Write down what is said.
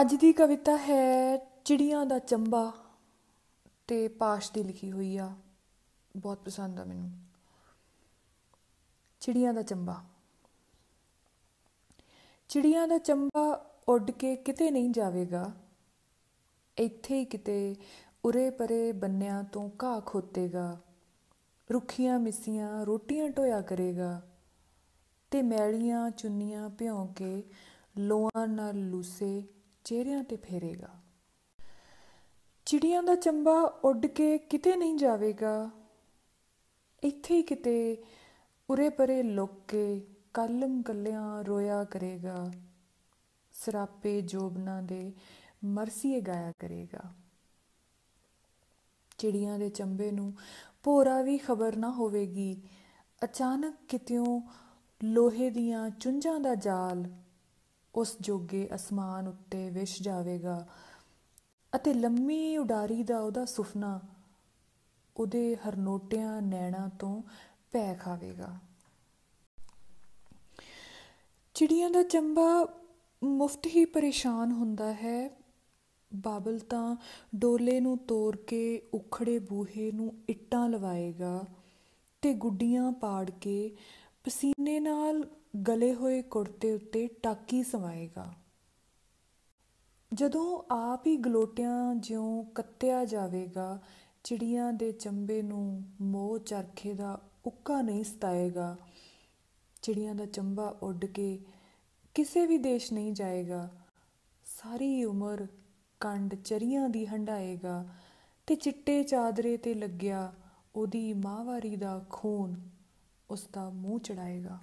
ਅੱਜ ਦੀ ਕਵਿਤਾ ਹੈ ਚਿੜੀਆਂ ਦਾ ਚੰਬਾ ਤੇ ਪਾਸ਼ ਦੀ ਲਿਖੀ ਹੋਈ ਆ। ਬਹੁਤ ਪਸੰਦ ਆ ਮੈਨੂੰ। ਚਿੜੀਆਂ ਦਾ ਚੰਬਾ। ਚਿੜੀਆਂ ਦਾ ਚੰਬਾ ਉੱਡ ਕੇ ਕਿਤੇ ਨਹੀਂ ਜਾਵੇਗਾ। ਇੱਥੇ ਹੀ ਕਿਤੇ ਉਰੇ ਪਰੇ ਬੰਨਿਆਂ ਤੋਂ ਘਾਹ ਖੋਤੇਗਾ। ਰੁੱਖੀਆਂ ਮਿੱਸੀਆਂ ਰੋਟੀਆਂ ਢੋਇਆ ਕਰੇਗਾ ਤੇ ਮੈਲੀਆਂ ਚੁੰਨੀਆਂ ਭਿਉਂ ਕੇ ਲੋਆਂ ਨਾਲ ਲੂਸੇ ਚਿਹਰਿਆਂ ਤੇ ਫੇਰੇਗਾ। ਚਿੜੀਆਂ ਦਾ ਚੰਬਾ ਉੱਡ ਕੇ ਕਿਤੇ ਨਹੀਂ ਜਾਵੇਗਾ। ਇੱਥੇ ਹੀ ਕਿਤੇ ਉਰੇ ਪਰੇ ਲੁੱਕ ਕੇ ਕਲਮ ਕੱਲਿਆਂ ਰੋਇਆ ਕਰੇਗਾ। ਸਰਾਪੇ ਜੋਬਨਾ ਦੇ ਮਰਸੀਏ ਗਾਇਆ ਕਰੇਗਾ। ਚਿੜੀਆਂ ਦੇ ਚੰਬੇ ਨੂੰ ਭੋਰਾ ਵੀ ਖਬਰ ਨਾ ਹੋਵੇਗੀ। ਅਚਾਨਕ ਕਿਤਿਓਂ ਲੋਹੇ ਦੀਆਂ ਚੁੰਝਾਂ ਦਾ ਜਾਲ ਉਸ ਜੋਗੇ ਅਸਮਾਨ ਉੱਤੇ ਵਿਛ ਜਾਵੇਗਾ ਅਤੇ ਲੰਮੀ ਉਡਾਰੀ ਦਾ ਉਹਦਾ ਸੁਪਨਾ ਉਹਦੇ ਹਰਨੋਟਿਆਂ ਨੈਣਾ ਤੋਂ ਪੈ ਖਾਵੇਗਾ। ਚਿੜੀਆਂ ਦਾ ਚੰਬਾ ਮੁਫਤ ਹੀ ਪਰੇਸ਼ਾਨ ਹੁੰਦਾ ਹੈ। ਬਾਬਲ ਤਾਂ ਡੋਲੇ ਨੂੰ ਤੋੜ ਕੇ ਉਖੜੇ ਬੂਹੇ ਨੂੰ ਇੱਟਾਂ ਲਵਾਏਗਾ ਤੇ ਗੁੱਡੀਆਂ ਪਾੜ ਕੇ ਪਸੀਨੇ ਨਾਲ ਗਲੇ ਹੋਏ ਕੁੜਤੇ ਉੱਤੇ ਟਾਕੀ ਸਵਾਏਗਾ। ਜਦੋਂ ਆਪ ਹੀ ਗਲੋਟਿਆਂ ਜਿਉਂ ਕੱਤਿਆ ਜਾਵੇਗਾ, ਚਿੜੀਆਂ ਦੇ ਚੰਬੇ ਨੂੰ ਮੋਹ ਚਰਖੇ ਦਾ ਉੱਕਾ ਨਹੀਂ ਸਤਾਏਗਾ। ਚਿੜੀਆਂ ਦਾ ਚੰਬਾ ਉੱਡ ਕੇ ਕਿਸੇ ਵੀ ਦੇਸ਼ ਨਹੀਂ ਜਾਏਗਾ। ਸਾਰੀ ਉਮਰ ਕੰਡ ਚਰੀਆਂ ਦੀ ਹੰਡਾਏਗਾ ਤੇ ਚਿੱਟੇ ਚਾਦਰੇ ਤੇ ਲੱਗਿਆ ਉਹਦੀ ਮਾਹਵਾਰੀ ਦਾ ਖੂਨ ਉਸ ਦਾ ਮੂੰਹ ਚੜਾਏਗਾ